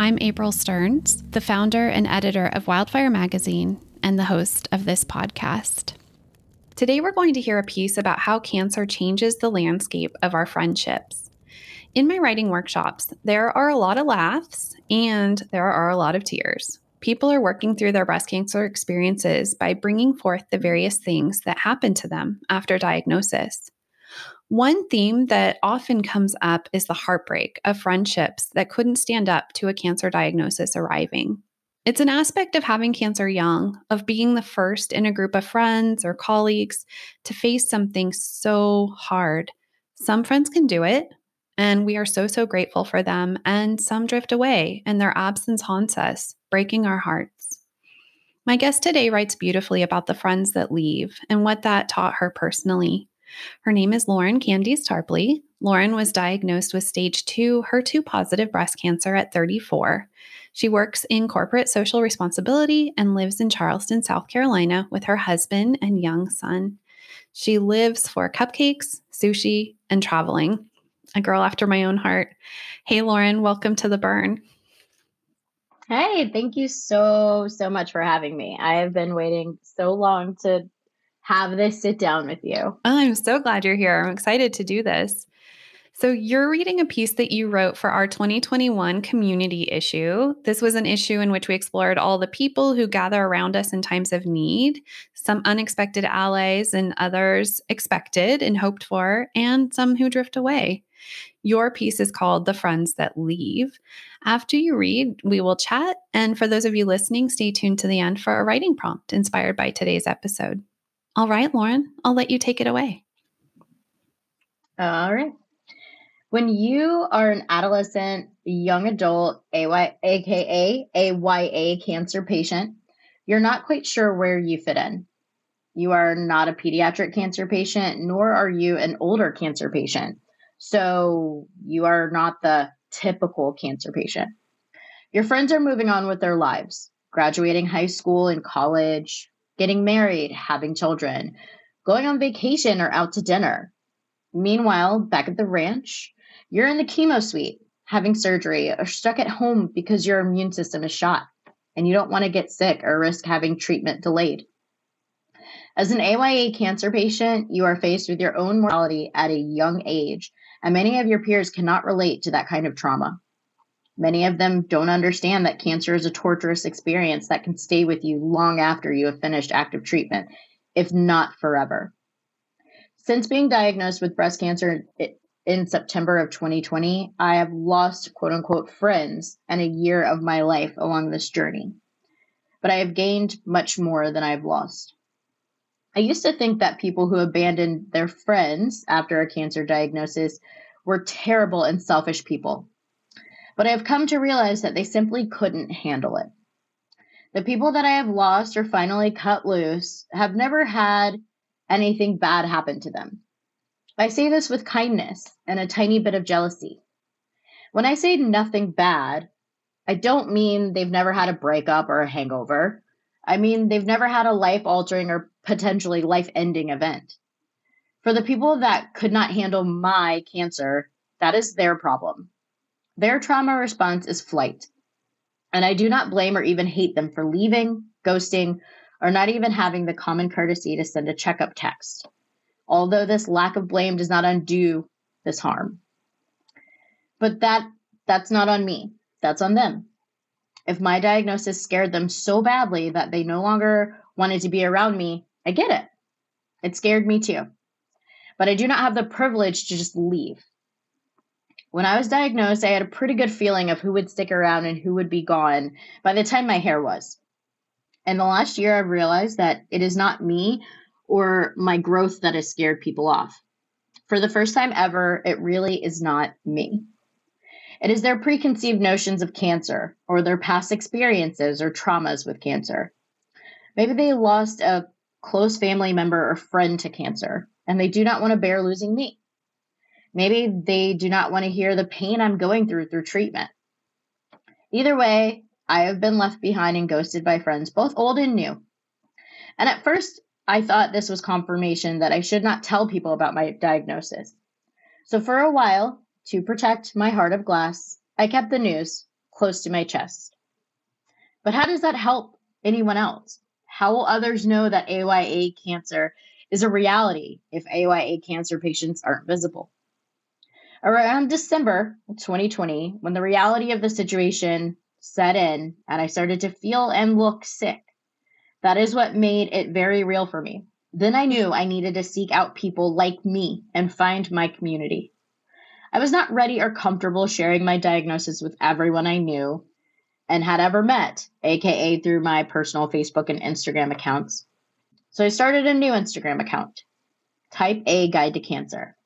I'm April Stearns, the founder and editor of Wildfire Magazine and the host of this podcast. Today, we're going to hear a piece about how cancer changes the landscape of our friendships. In my writing workshops, there are a lot of laughs and there are a lot of tears. People are working through their breast cancer experiences by bringing forth the various things that happen to them after diagnosis. One theme that often comes up is the heartbreak of friendships that couldn't stand up to a cancer diagnosis arriving. It's an aspect of having cancer young, of being the first in a group of friends or colleagues to face something so hard. Some friends can do it, and we are so, so grateful for them, and some drift away, and their absence haunts us breaking our hearts. My guest today writes beautifully about the friends that leave and what that taught her personally. Her name is Lauren Candies Tarpley. Lauren was diagnosed with stage 2 HER2 positive breast cancer at 34. She works in corporate social responsibility and lives in Charleston, South Carolina with her husband and young son. She lives for cupcakes, sushi, and traveling. A girl after my own heart. Hey, Lauren, welcome to the burn. Hey, thank you so, so much for having me. I have been waiting so long to have this sit down with you. Oh, I'm so glad you're here. I'm excited to do this. So, you're reading a piece that you wrote for our 2021 community issue. This was an issue in which we explored all the people who gather around us in times of need, some unexpected allies and others expected and hoped for, and some who drift away. Your piece is called The Friends That Leave. After you read, we will chat. And for those of you listening, stay tuned to the end for a writing prompt inspired by today's episode. All right, Lauren, I'll let you take it away. All right. When you are an adolescent, young adult, AY, aka AYA cancer patient, you're not quite sure where you fit in. You are not a pediatric cancer patient, nor are you an older cancer patient. So you are not the typical cancer patient. Your friends are moving on with their lives, graduating high school and college, getting married, having children, going on vacation or out to dinner. Meanwhile, back at the ranch, you're in the chemo suite, having surgery, or stuck at home because your immune system is shot and you don't want to get sick or risk having treatment delayed. As an AYA cancer patient, you are faced with your own mortality at a young age and many of your peers cannot relate to that kind of trauma. Many of them don't understand that cancer is a torturous experience that can stay with you long after you have finished active treatment, if not forever. Since being diagnosed with breast cancer in September of 2020, I have lost quote unquote friends and a year of my life along this journey. But I have gained much more than I have lost. I used to think that people who abandoned their friends after a cancer diagnosis were terrible and selfish people. But I have come to realize that they simply couldn't handle it. The people that I have lost or finally cut loose have never had anything bad happen to them. I say this with kindness and a tiny bit of jealousy. When I say nothing bad, I don't mean they've never had a breakup or a hangover. I mean, they've never had a life altering or potentially life ending event. For the people that could not handle my cancer, that is their problem. Their trauma response is flight. And I do not blame or even hate them for leaving, ghosting, or not even having the common courtesy to send a checkup text. Although this lack of blame does not undo this harm. But that that's not on me. That's on them. If my diagnosis scared them so badly that they no longer wanted to be around me, I get it. It scared me too. But I do not have the privilege to just leave. When I was diagnosed, I had a pretty good feeling of who would stick around and who would be gone by the time my hair was. In the last year, I've realized that it is not me or my growth that has scared people off. For the first time ever, it really is not me. It is their preconceived notions of cancer or their past experiences or traumas with cancer. Maybe they lost a close family member or friend to cancer and they do not want to bear losing me. Maybe they do not want to hear the pain I'm going through through treatment. Either way, I have been left behind and ghosted by friends, both old and new. And at first, I thought this was confirmation that I should not tell people about my diagnosis. So for a while, to protect my heart of glass, I kept the news close to my chest. But how does that help anyone else? How will others know that AYA cancer is a reality if AYA cancer patients aren't visible? Around December 2020, when the reality of the situation set in and I started to feel and look sick, that is what made it very real for me. Then I knew I needed to seek out people like me and find my community. I was not ready or comfortable sharing my diagnosis with everyone I knew and had ever met, aka through my personal Facebook and Instagram accounts. So I started a new Instagram account, Type A Guide to Cancer.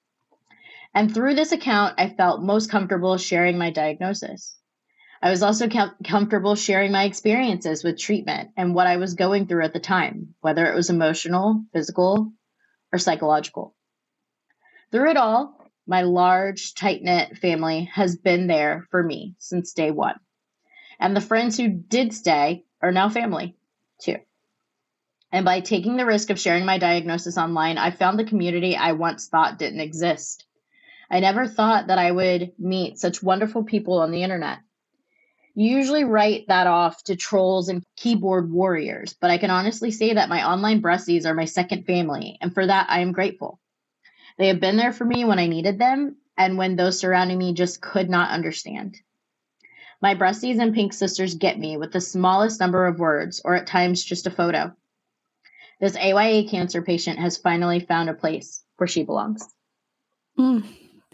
And through this account, I felt most comfortable sharing my diagnosis. I was also com- comfortable sharing my experiences with treatment and what I was going through at the time, whether it was emotional, physical, or psychological. Through it all, my large, tight knit family has been there for me since day one. And the friends who did stay are now family, too. And by taking the risk of sharing my diagnosis online, I found the community I once thought didn't exist. I never thought that I would meet such wonderful people on the internet. You usually write that off to trolls and keyboard warriors, but I can honestly say that my online breasties are my second family, and for that I am grateful. They have been there for me when I needed them and when those surrounding me just could not understand. My breasties and pink sisters get me with the smallest number of words, or at times just a photo. This AYA cancer patient has finally found a place where she belongs. Mm.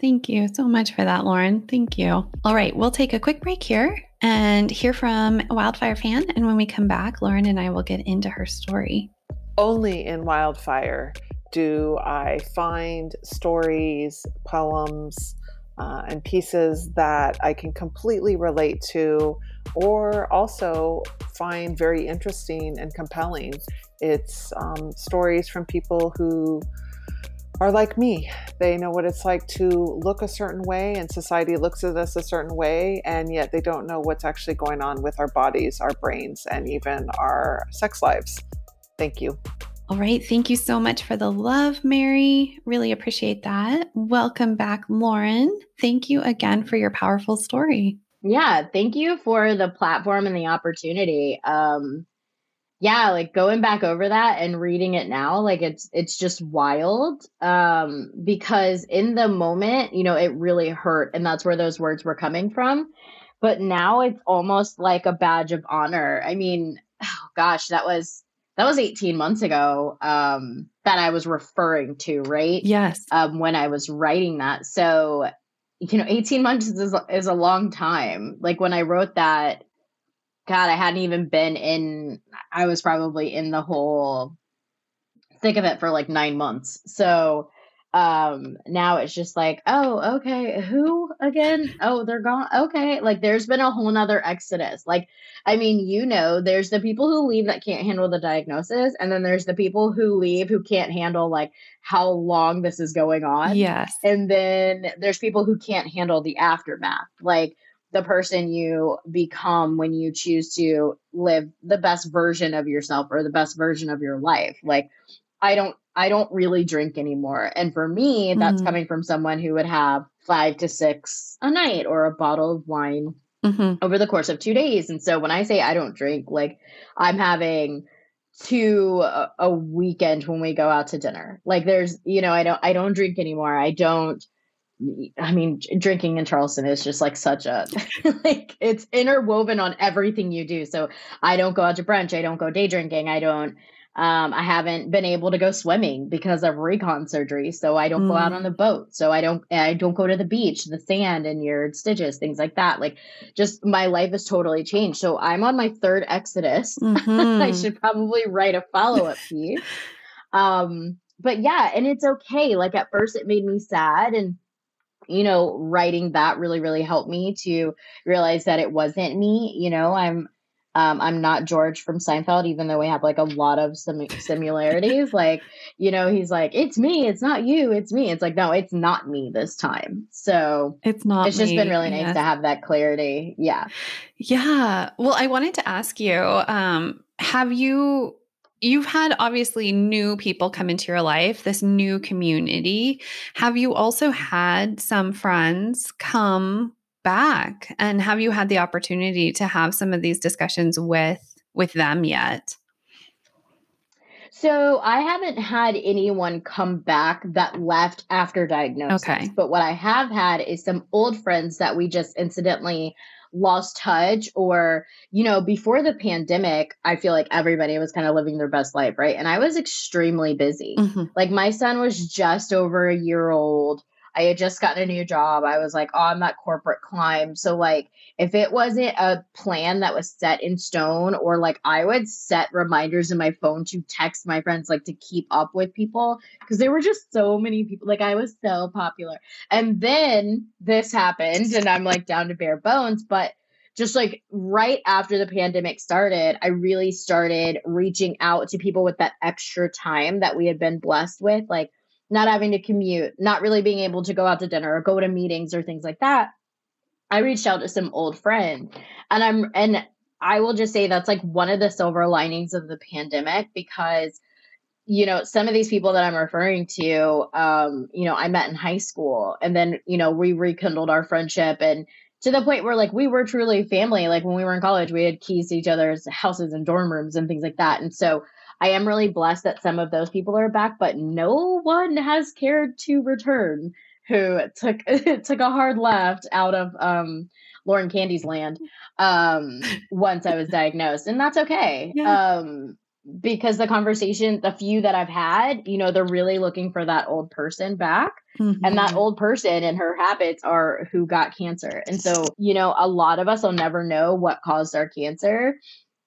Thank you so much for that, Lauren. Thank you. All right, we'll take a quick break here and hear from wildfire fan. And when we come back, Lauren and I will get into her story. Only in wildfire do I find stories, poems, uh, and pieces that I can completely relate to or also find very interesting and compelling. It's um, stories from people who are like me. They know what it's like to look a certain way, and society looks at us a certain way, and yet they don't know what's actually going on with our bodies, our brains, and even our sex lives. Thank you. All right. Thank you so much for the love, Mary. Really appreciate that. Welcome back, Lauren. Thank you again for your powerful story. Yeah. Thank you for the platform and the opportunity. Um, yeah like going back over that and reading it now like it's it's just wild um because in the moment you know it really hurt and that's where those words were coming from. But now it's almost like a badge of honor. I mean oh gosh that was that was 18 months ago um that i was referring to right? Yes. Um when i was writing that. So you know 18 months is, is a long time. Like when i wrote that God, I hadn't even been in, I was probably in the whole thick of it for like nine months. So um now it's just like oh okay who again? Oh they're gone okay. Like there's been a whole nother exodus. Like i mean you know there's the people who leave that can't handle the diagnosis and then there's the people who leave who can't handle like how long this is going on. Yes. And then there's people who can't handle the aftermath. Like the person you become when you choose to live the best version of yourself or the best version of your life. Like I don't I don't really drink anymore. And for me, that's mm-hmm. coming from someone who would have 5 to 6 a night or a bottle of wine mm-hmm. over the course of 2 days. And so when I say I don't drink, like I'm having two a, a weekend when we go out to dinner. Like there's, you know, I don't I don't drink anymore. I don't I mean, drinking in Charleston is just like such a like it's interwoven on everything you do. So I don't go out to brunch, I don't go day drinking, I don't um, I haven't been able to go swimming because of recon surgery, so I don't mm. go out mm. on the boat. So I don't I don't go to the beach, the sand and your stitches, things like that. Like just my life has totally changed. So I'm on my third exodus. Mm-hmm. I should probably write a follow up piece. um, but yeah, and it's okay. Like at first it made me sad and you know, writing that really, really helped me to realize that it wasn't me. You know, I'm um, I'm not George from Seinfeld, even though we have like a lot of sim- similarities. like, you know, he's like, "It's me, it's not you, it's me." It's like, no, it's not me this time. So it's not. It's just been really nice yes. to have that clarity. Yeah. Yeah. Well, I wanted to ask you, um, have you? You've had obviously new people come into your life, this new community. Have you also had some friends come back and have you had the opportunity to have some of these discussions with with them yet so I haven't had anyone come back that left after diagnosis. Okay. But what I have had is some old friends that we just incidentally lost touch or you know before the pandemic i feel like everybody was kind of living their best life right? And i was extremely busy. Mm-hmm. like my son was just over a year old I had just gotten a new job. I was like oh, on that corporate climb. So like if it wasn't a plan that was set in stone or like I would set reminders in my phone to text my friends like to keep up with people because there were just so many people like I was so popular. And then this happened and I'm like down to bare bones, but just like right after the pandemic started, I really started reaching out to people with that extra time that we had been blessed with like not having to commute, not really being able to go out to dinner or go to meetings or things like that, I reached out to some old friends. And I'm and I will just say that's like one of the silver linings of the pandemic because you know some of these people that i'm referring to um you know i met in high school and then you know we rekindled our friendship and to the point where like we were truly family like when we were in college we had keys to each other's houses and dorm rooms and things like that and so I am really blessed that some of those people are back, but no one has cared to return who took took a hard left out of um, Lauren Candies land um, once I was diagnosed, and that's okay. Yeah. Um, because the conversation, the few that I've had, you know, they're really looking for that old person back. Mm-hmm. And that mm-hmm. old person and her habits are who got cancer. And so, you know, a lot of us will never know what caused our cancer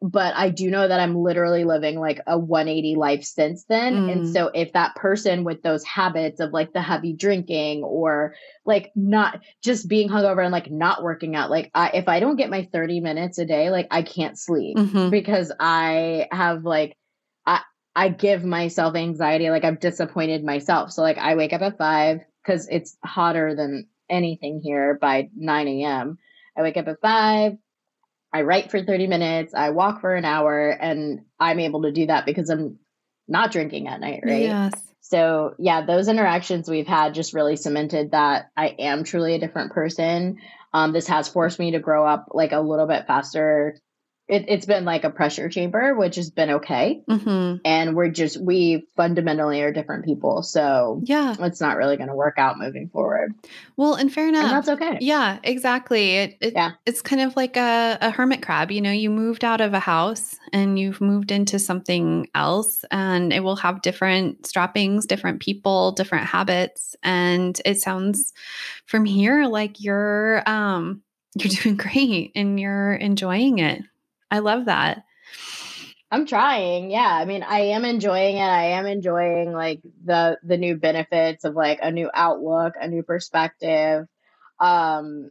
but I do know that I'm literally living like a 180 life since then. Mm. And so if that person with those habits of like the heavy drinking or like not just being hungover and like not working out, like I, if I don't get my 30 minutes a day, like I can't sleep mm-hmm. because I have like, I, I give myself anxiety. Like I've disappointed myself. So like I wake up at five because it's hotter than anything here by 9 a.m. I wake up at five I write for 30 minutes, I walk for an hour, and I'm able to do that because I'm not drinking at night, right? Yes. So, yeah, those interactions we've had just really cemented that I am truly a different person. Um, this has forced me to grow up like a little bit faster it, has been like a pressure chamber, which has been okay. Mm-hmm. And we're just, we fundamentally are different people. So yeah, it's not really going to work out moving forward. Well, and fair enough. And that's okay. Yeah, exactly. It, it, yeah. It's kind of like a, a hermit crab. You know, you moved out of a house and you've moved into something else and it will have different strappings, different people, different habits. And it sounds from here like you're, um, you're doing great and you're enjoying it. I love that. I'm trying. Yeah. I mean, I am enjoying it. I am enjoying like the the new benefits of like a new outlook, a new perspective. Um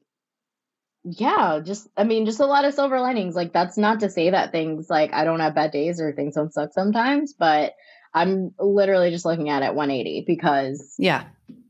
yeah, just I mean, just a lot of silver linings. Like that's not to say that things like I don't have bad days or things don't suck sometimes, but I'm literally just looking at it 180 because yeah.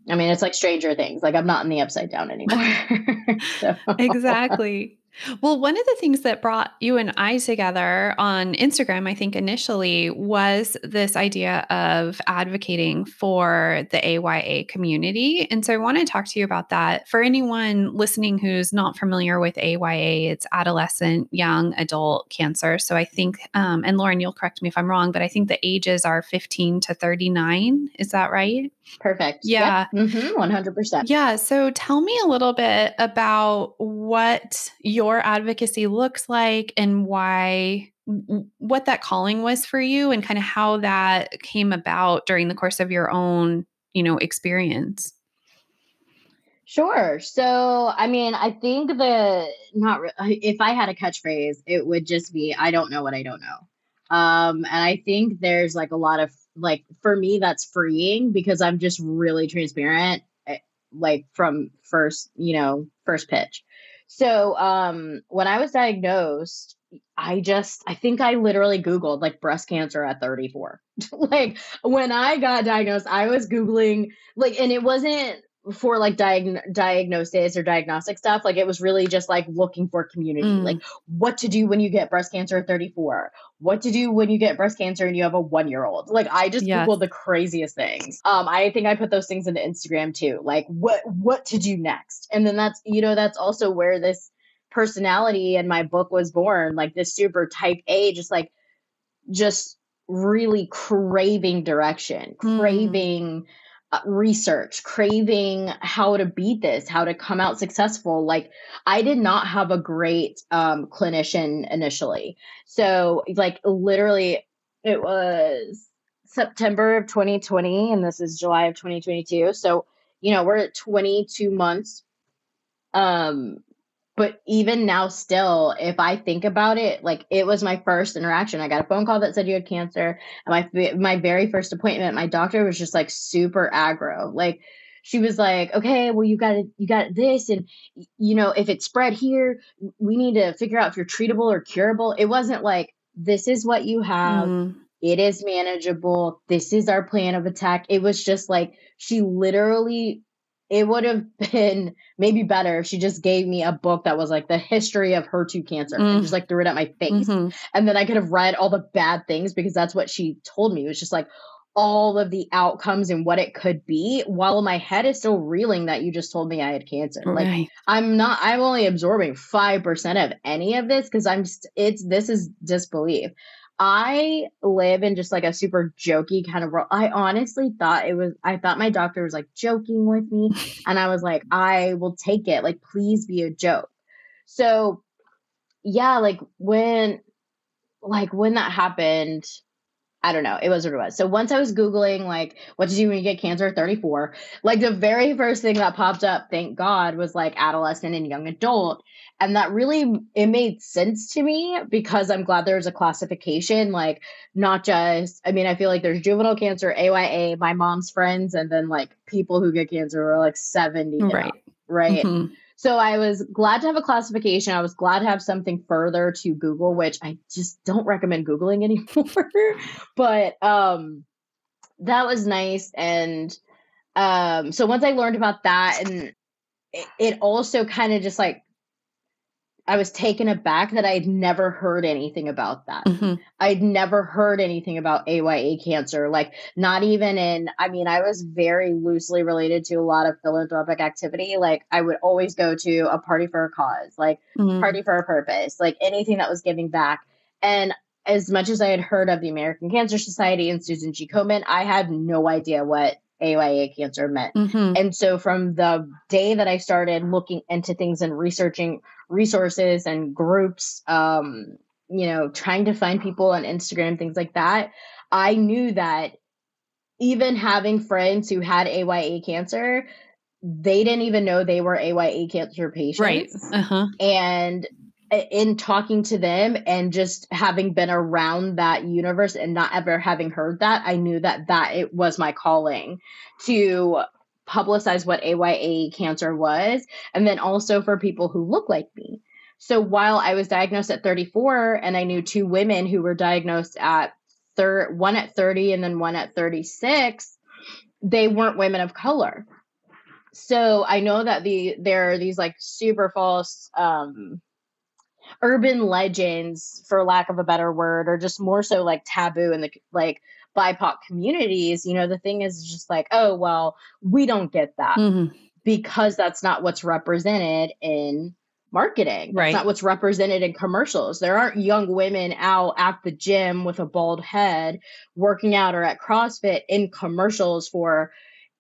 I mean, it's like Stranger Things. Like I'm not in the upside down anymore. so. Exactly. Well, one of the things that brought you and I together on Instagram, I think initially, was this idea of advocating for the AYA community. And so I want to talk to you about that. For anyone listening who's not familiar with AYA, it's adolescent, young adult cancer. So I think, um, and Lauren, you'll correct me if I'm wrong, but I think the ages are 15 to 39. Is that right? Perfect. Yeah. Yep. Mm-hmm, 100%. Yeah. So tell me a little bit about what your advocacy looks like and why, what that calling was for you and kind of how that came about during the course of your own, you know, experience. Sure. So, I mean, I think the not if I had a catchphrase, it would just be I don't know what I don't know. Um, and I think there's like a lot of like for me that's freeing because I'm just really transparent eh, like from first, you know, first pitch. So, um when I was diagnosed, I just I think I literally googled like breast cancer at 34. like when I got diagnosed, I was googling like and it wasn't for like diag- diagnosis or diagnostic stuff like it was really just like looking for community mm. like what to do when you get breast cancer at 34 what to do when you get breast cancer and you have a one year old like i just yes. googled the craziest things um i think i put those things into instagram too like what what to do next and then that's you know that's also where this personality and my book was born like this super type a just like just really craving direction mm. craving research, craving how to beat this, how to come out successful. Like I did not have a great um, clinician initially. So like literally it was September of 2020 and this is July of 2022. So, you know, we're at 22 months um but even now still if i think about it like it was my first interaction. I got a phone call that said you had cancer and my my very first appointment my doctor was just like super aggro. Like she was like okay well you got you got this and you know if it's spread here we need to figure out if you're treatable or curable. It wasn't like this is what you have. Mm. it is manageable. This is our plan of attack. It was just like she literally it would have been maybe better if she just gave me a book that was like the history of HER2 cancer mm. and just like threw it at my face. Mm-hmm. And then I could have read all the bad things because that's what she told me. It was just like all of the outcomes and what it could be while my head is still reeling that you just told me I had cancer. Right. Like I'm not I'm only absorbing 5% of any of this because I'm st- it's this is disbelief. I live in just like a super jokey kind of world. I honestly thought it was, I thought my doctor was like joking with me. And I was like, I will take it. Like, please be a joke. So, yeah, like when, like when that happened, I don't know. It was what it was. So once I was Googling, like, what to do when you get cancer at 34, like the very first thing that popped up, thank God, was like adolescent and young adult. And that really, it made sense to me because I'm glad there's a classification, like, not just, I mean, I feel like there's juvenile cancer, AYA, my mom's friends, and then like people who get cancer are like 70. Right. Now, right. Mm-hmm. So I was glad to have a classification. I was glad to have something further to Google, which I just don't recommend Googling anymore. but um that was nice. And um so once I learned about that and it also kind of just like I was taken aback that I'd never heard anything about that. Mm-hmm. I'd never heard anything about AYA cancer. Like, not even in, I mean, I was very loosely related to a lot of philanthropic activity. Like, I would always go to a party for a cause, like, mm-hmm. party for a purpose, like anything that was giving back. And as much as I had heard of the American Cancer Society and Susan G. Komen, I had no idea what AYA cancer meant. Mm-hmm. And so from the day that I started looking into things and researching resources and groups, um, you know, trying to find people on Instagram, things like that, I knew that even having friends who had AYA cancer, they didn't even know they were AYA cancer patients. Right. Uh-huh. And in talking to them and just having been around that universe and not ever having heard that, I knew that that it was my calling to publicize what AYA cancer was, and then also for people who look like me. So while I was diagnosed at 34, and I knew two women who were diagnosed at third, one at 30 and then one at 36, they weren't women of color. So I know that the there are these like super false um, urban legends for lack of a better word or just more so like taboo in the like bipoc communities you know the thing is just like oh well we don't get that mm-hmm. because that's not what's represented in marketing. Right. that's not what's represented in commercials. There aren't young women out at the gym with a bald head working out or at crossfit in commercials for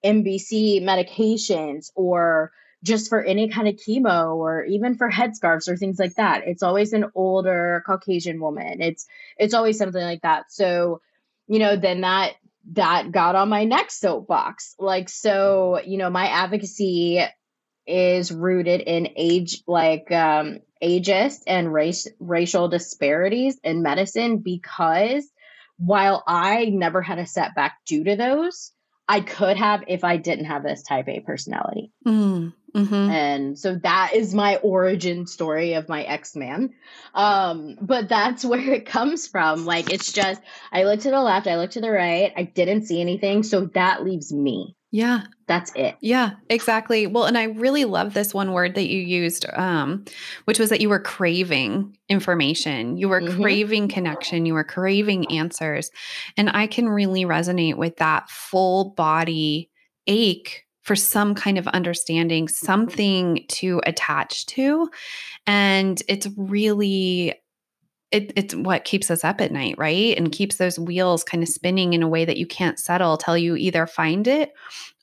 nbc medications or just for any kind of chemo or even for headscarves or things like that. It's always an older Caucasian woman. It's it's always something like that. So, you know, then that that got on my next soapbox. Like so, you know, my advocacy is rooted in age like um ageist and race racial disparities in medicine because while I never had a setback due to those, I could have if I didn't have this type A personality. Mm. Mm-hmm. And so that is my origin story of my X Man. Um, but that's where it comes from. Like, it's just, I look to the left, I look to the right, I didn't see anything. So that leaves me. Yeah. That's it. Yeah, exactly. Well, and I really love this one word that you used, um, which was that you were craving information. You were mm-hmm. craving connection. You were craving answers. And I can really resonate with that full body ache for some kind of understanding, something to attach to. And it's really it, it's what keeps us up at night, right? And keeps those wheels kind of spinning in a way that you can't settle till you either find it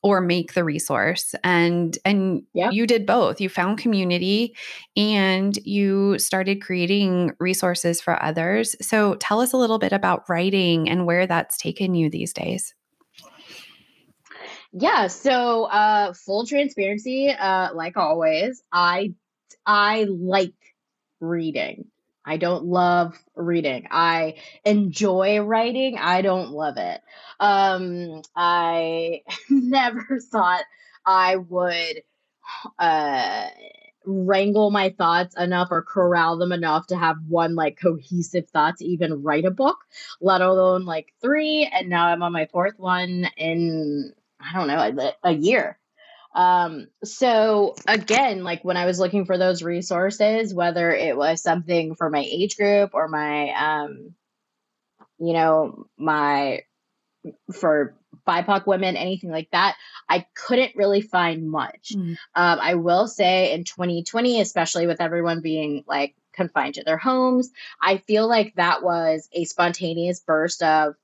or make the resource. And and you did both. You found community and you started creating resources for others. So tell us a little bit about writing and where that's taken you these days. Yeah, so uh full transparency, uh like always, I I like reading. I don't love reading. I enjoy writing. I don't love it. Um I never thought I would uh wrangle my thoughts enough or corral them enough to have one like cohesive thought to even write a book, let alone like three. And now I'm on my fourth one in I don't know, a, a year. Um, so again, like when I was looking for those resources, whether it was something for my age group or my, um, you know, my for BIPOC women, anything like that, I couldn't really find much. Mm. Um, I will say in 2020, especially with everyone being like confined to their homes, I feel like that was a spontaneous burst of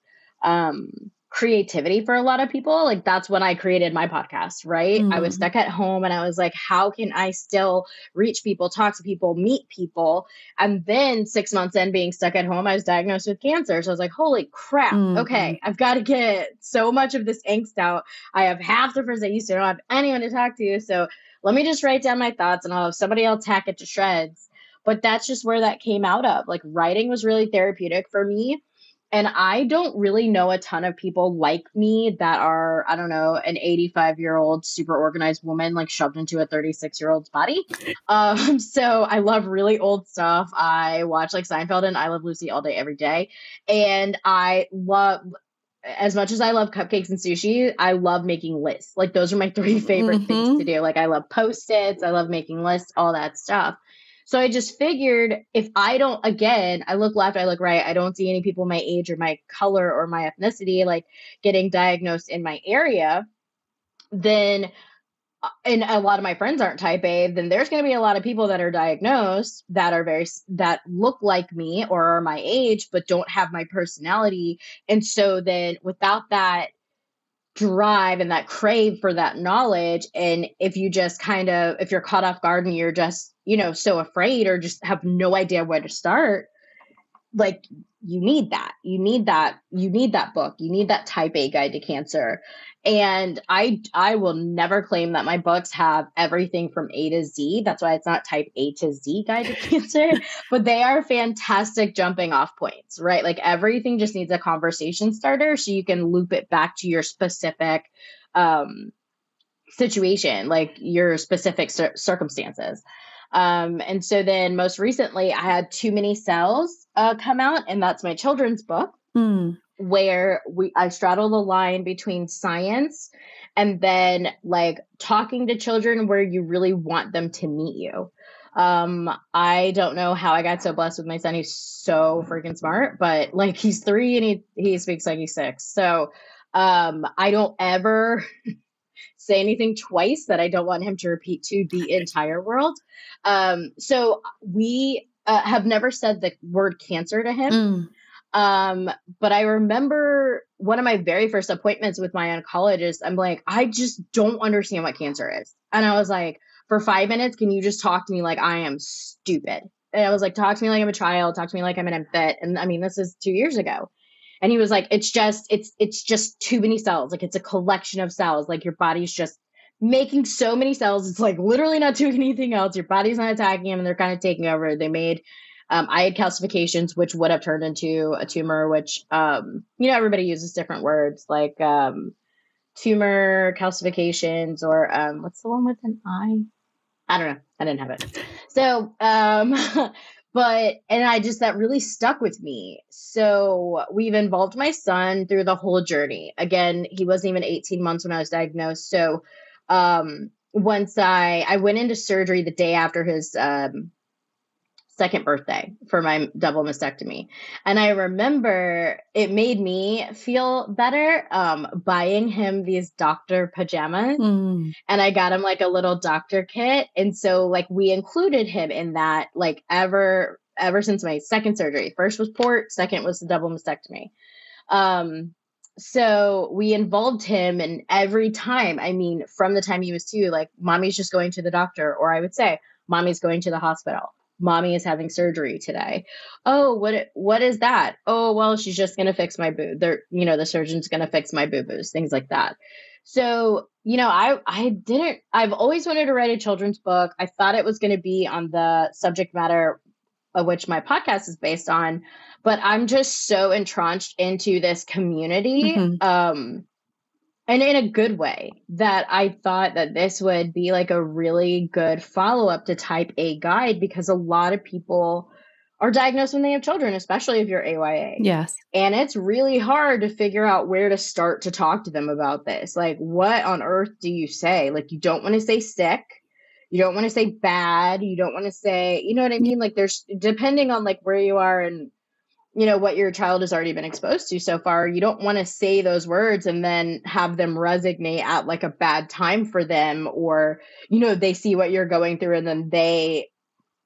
um, creativity for a lot of people. Like that's when I created my podcast, right? Mm-hmm. I was mm-hmm. stuck at home and I was like, how can I still reach people, talk to people, meet people? And then six months in being stuck at home, I was diagnosed with cancer. So I was like, holy crap. Mm-hmm. Okay, I've got to get so much of this angst out. I have half the friends I used to, I don't have anyone to talk to. So let me just write down my thoughts and I'll have somebody else hack it to shreds. But that's just where that came out of. Like writing was really therapeutic for me and I don't really know a ton of people like me that are, I don't know, an 85 year old super organized woman like shoved into a 36 year old's body. Um, so I love really old stuff. I watch like Seinfeld and I Love Lucy all day, every day. And I love, as much as I love cupcakes and sushi, I love making lists. Like those are my three favorite mm-hmm. things to do. Like I love post-its, I love making lists, all that stuff. So I just figured if I don't, again, I look left, I look right, I don't see any people my age or my color or my ethnicity like getting diagnosed in my area, then uh, and a lot of my friends aren't type A, then there's going to be a lot of people that are diagnosed that are very that look like me or are my age but don't have my personality. And so then without that drive and that crave for that knowledge. And if you just kind of if you're caught off guard and you're just you know so afraid or just have no idea where to start like you need that. You need that you need that book. You need that type a guide to cancer. And i i will never claim that my books have everything from a to z. That's why it's not type a to z guide to cancer but they are fantastic jumping off points right? Like everything just needs a conversation starter so you can loop it back to your specific um situation like your specific cir- circumstances um, and so then most recently, I had Too Many Cells uh, come out, and that's my children's book. Mm. Where we I straddle the line between science and then like talking to children where you really want them to meet you. Um, I don't know how I got so blessed with my son. He's so freaking smart, but like he's three and he he speaks like he's six. So um, I don't ever say anything twice that I don't want him to repeat to the entire world. Um, so we uh, have never said the word cancer to him. Mm. Um, but I remember one of my very first appointments with my oncologist. I'm like, I just don't understand what cancer is. And I was like, for five minutes, can you just talk to me like I am stupid? And I was like, talk to me like I'm a child, talk to me like I'm an infant. And I mean, this is two years ago. And he was like, it's just, it's, it's just too many cells. Like it's a collection of cells. Like your body's just making so many cells. It's like literally not doing anything else. Your body's not attacking them and they're kind of taking over. They made, um, I had calcifications, which would have turned into a tumor, which, um, you know, everybody uses different words like, um, tumor calcifications or, um, what's the one with an eye? I don't know. I didn't have it. So, um, but, and I just, that really stuck with me. So we've involved my son through the whole journey. Again, he wasn't even 18 months when I was diagnosed. So, um, once I, I went into surgery the day after his, um, second birthday for my double mastectomy. And I remember it made me feel better um, buying him these doctor pajamas. Mm. And I got him like a little doctor kit. And so like we included him in that like ever ever since my second surgery. First was port, second was the double mastectomy. Um so we involved him and every time, I mean, from the time he was two, like mommy's just going to the doctor, or I would say, mommy's going to the hospital mommy is having surgery today. Oh, what what is that? Oh, well, she's just gonna fix my boo. They're, you know, the surgeon's gonna fix my boo boos, things like that. So, you know, I I didn't. I've always wanted to write a children's book. I thought it was going to be on the subject matter of which my podcast is based on, but I'm just so entrenched into this community. Mm-hmm. Um, and in a good way that I thought that this would be like a really good follow up to type A guide because a lot of people are diagnosed when they have children, especially if you're AYA. Yes. And it's really hard to figure out where to start to talk to them about this. Like, what on earth do you say? Like, you don't want to say sick. You don't want to say bad. You don't want to say, you know what I mean? Like, there's depending on like where you are and you know what your child has already been exposed to so far. You don't want to say those words and then have them resonate at like a bad time for them or you know they see what you're going through and then they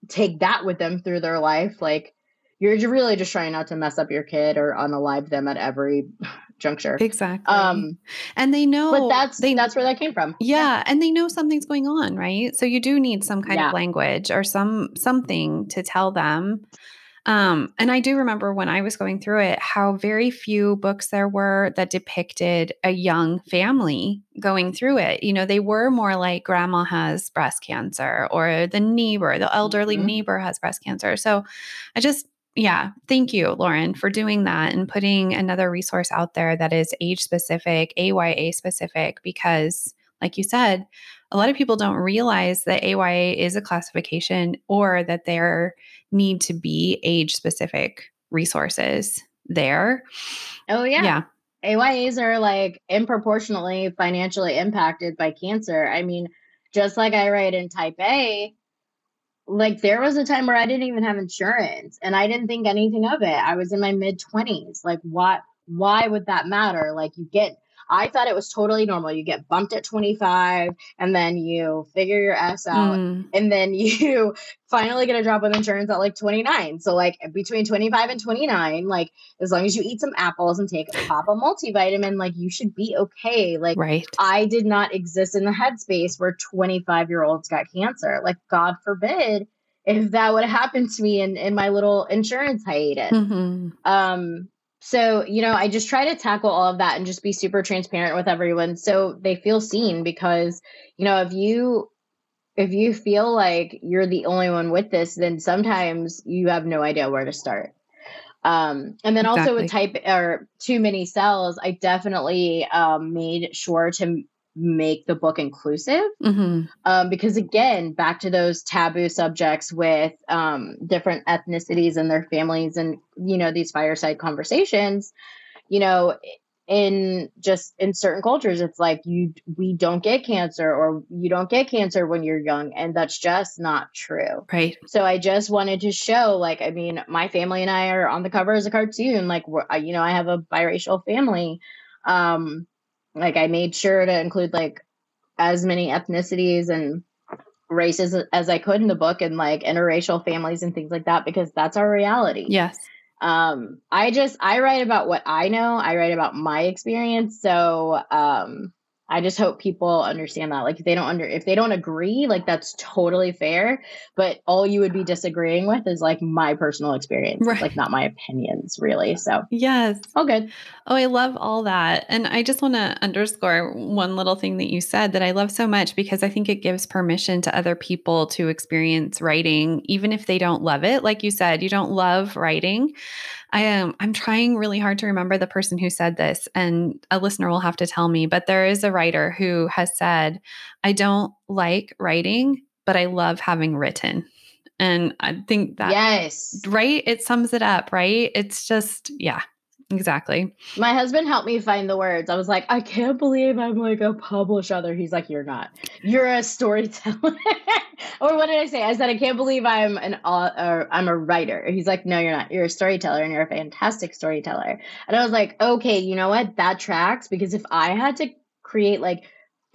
take that with them through their life. Like you're really just trying not to mess up your kid or unalive them at every juncture. Exactly. Um and they know but that's they, that's where that came from. Yeah, yeah, and they know something's going on right? So you do need some kind yeah. of language or some something to tell them um, and I do remember when I was going through it, how very few books there were that depicted a young family going through it. You know, they were more like grandma has breast cancer or the neighbor, the elderly mm-hmm. neighbor has breast cancer. So I just, yeah, thank you, Lauren, for doing that and putting another resource out there that is age specific, AYA specific, because like you said, a lot of people don't realize that AYA is a classification or that there need to be age specific resources there. Oh, yeah. Yeah. AYAs are like improportionately financially impacted by cancer. I mean, just like I write in type A, like there was a time where I didn't even have insurance and I didn't think anything of it. I was in my mid 20s. Like what why would that matter? Like you get I thought it was totally normal. You get bumped at 25 and then you figure your ass out mm. and then you finally get a job with insurance at like 29. So like between 25 and 29, like as long as you eat some apples and take a pop of multivitamin, like you should be okay. Like right. I did not exist in the headspace where 25 year olds got cancer. Like God forbid if that would have happened to me in, in my little insurance hiatus. Mm-hmm. Um, so, you know, I just try to tackle all of that and just be super transparent with everyone so they feel seen because, you know, if you if you feel like you're the only one with this, then sometimes you have no idea where to start. Um, and then exactly. also with type or too many cells, I definitely um, made sure to make the book inclusive. Mm-hmm. um, because again back to those taboo subjects with um, different ethnicities and their families and you know these fireside conversations you know in just in certain cultures it's like you we don't get cancer or you don't get cancer when you're young and that's just not true. Right. So i just wanted to show like i mean my family and i are on the cover as a cartoon. Like you know i have a biracial family. Um like i made sure to include like as many ethnicities and races as i could in the book and like interracial families and things like that because that's our reality. Yes. Um i just i write about what i know. I write about my experience. So um I just hope people understand that. Like if they don't under if they don't agree, like that's totally fair. But all you would be disagreeing with is like my personal experience, right. like not my opinions, really. So yes, all good. Oh, I love all that, and I just want to underscore one little thing that you said that I love so much because I think it gives permission to other people to experience writing, even if they don't love it. Like you said, you don't love writing. I am I'm trying really hard to remember the person who said this and a listener will have to tell me, but there is a writer who has said, "I don't like writing, but I love having written." And I think that Yes. Right? It sums it up, right? It's just yeah. Exactly. My husband helped me find the words. I was like, I can't believe I'm like a published author. He's like, You're not. You're a storyteller. or what did I say? I said, I can't believe I'm an uh, I'm a writer. He's like, No, you're not. You're a storyteller, and you're a fantastic storyteller. And I was like, Okay, you know what? That tracks because if I had to create like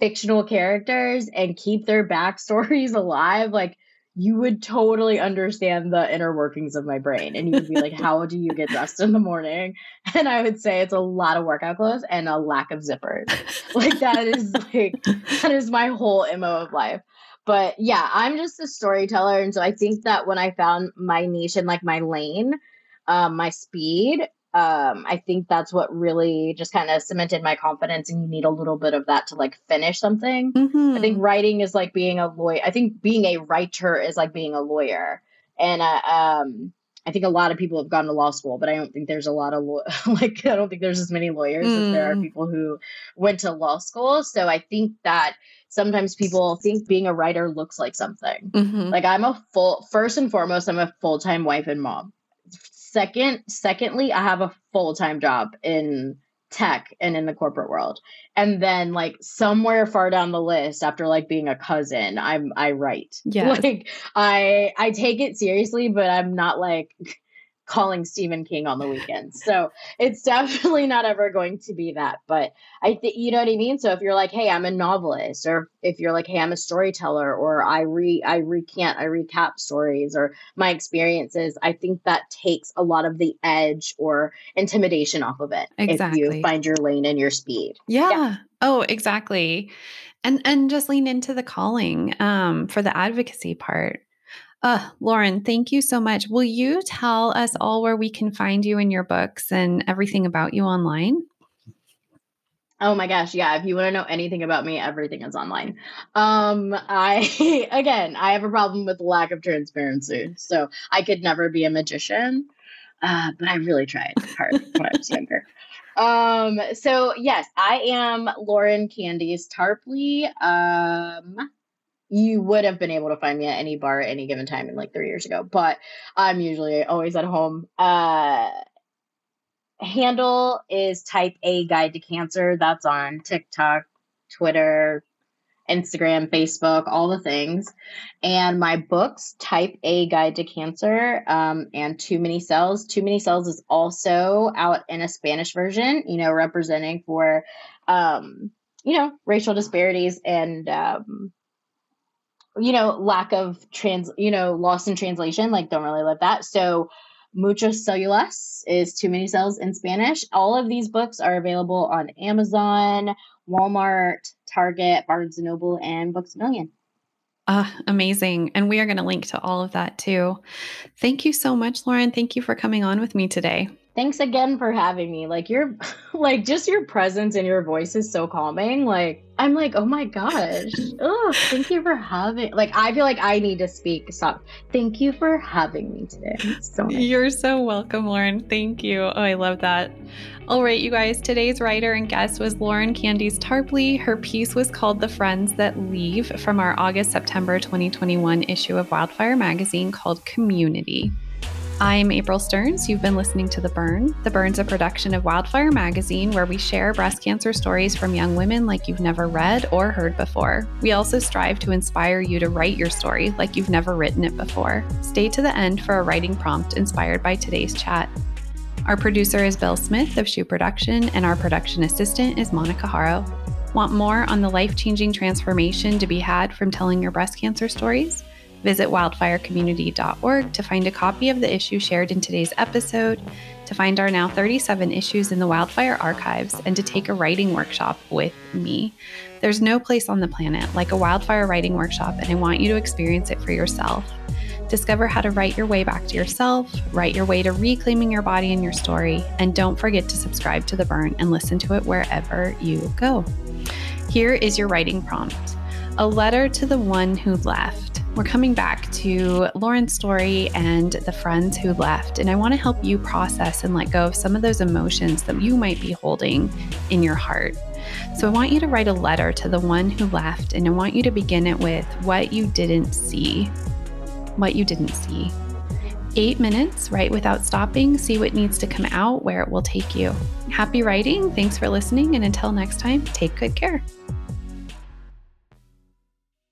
fictional characters and keep their backstories alive, like you would totally understand the inner workings of my brain. And you would be like, How do you get dressed in the morning? And I would say it's a lot of workout clothes and a lack of zippers. Like that is like that is my whole MO of life. But yeah, I'm just a storyteller. And so I think that when I found my niche and like my lane, um, my speed, um, I think that's what really just kind of cemented my confidence. And you need a little bit of that to like finish something. Mm-hmm. I think writing is like being a lawyer. I think being a writer is like being a lawyer. And uh, um, I think a lot of people have gone to law school, but I don't think there's a lot of law- like I don't think there's as many lawyers mm. as there are mm. people who went to law school. So I think that sometimes people think being a writer looks like something. Mm-hmm. Like I'm a full first and foremost, I'm a full time wife and mom second secondly i have a full-time job in tech and in the corporate world. And then like somewhere far down the list after like being a cousin i'm i write. Yeah like i i take it seriously but i'm not like calling Stephen King on the weekends. So it's definitely not ever going to be that. But I think you know what I mean. So if you're like, hey, I'm a novelist, or if you're like, hey, I'm a storyteller, or I re I recant, I recap stories or my experiences, I think that takes a lot of the edge or intimidation off of it. Exactly. If you find your lane and your speed. Yeah. yeah. Oh, exactly. And and just lean into the calling um, for the advocacy part. Uh, Lauren, thank you so much. Will you tell us all where we can find you in your books and everything about you online? Oh my gosh, yeah. If you want to know anything about me, everything is online. Um, I again, I have a problem with lack of transparency. So I could never be a magician. Uh, but I really tried hard when I was younger. Um, so yes, I am Lauren Candies Tarpley. Um, you would have been able to find me at any bar at any given time in like three years ago, but I'm usually always at home. Uh, handle is type A guide to cancer. That's on TikTok, Twitter, Instagram, Facebook, all the things. And my books, Type A Guide to Cancer um, and Too Many Cells. Too Many Cells is also out in a Spanish version, you know, representing for, um, you know, racial disparities and um, you know, lack of trans, you know, lost in translation, like don't really love that. So, Muchos Cellulas is Too Many Cells in Spanish. All of these books are available on Amazon, Walmart, Target, Barnes and Noble, and Books a Million. Uh, amazing. And we are going to link to all of that too. Thank you so much, Lauren. Thank you for coming on with me today. Thanks again for having me. Like, you're like, just your presence and your voice is so calming. Like, I'm like, oh my gosh. Oh, thank you for having like I feel like I need to speak. Stop. Thank you for having me today. So nice. You're so welcome, Lauren. Thank you. Oh, I love that. All right, you guys, today's writer and guest was Lauren Candies Tarpley. Her piece was called The Friends That Leave from our August September 2021 issue of Wildfire magazine called Community. I'm April Stearns. You've been listening to The Burn. The Burn's a production of Wildfire Magazine, where we share breast cancer stories from young women like you've never read or heard before. We also strive to inspire you to write your story like you've never written it before. Stay to the end for a writing prompt inspired by today's chat. Our producer is Bill Smith of Shoe Production, and our production assistant is Monica Haro. Want more on the life changing transformation to be had from telling your breast cancer stories? Visit wildfirecommunity.org to find a copy of the issue shared in today's episode, to find our now 37 issues in the Wildfire archives, and to take a writing workshop with me. There's no place on the planet like a wildfire writing workshop, and I want you to experience it for yourself. Discover how to write your way back to yourself, write your way to reclaiming your body and your story, and don't forget to subscribe to The Burn and listen to it wherever you go. Here is your writing prompt a letter to the one who left. We're coming back to Lauren's story and the friends who left, and I want to help you process and let go of some of those emotions that you might be holding in your heart. So, I want you to write a letter to the one who left, and I want you to begin it with what you didn't see. What you didn't see. Eight minutes, write without stopping, see what needs to come out, where it will take you. Happy writing. Thanks for listening. And until next time, take good care.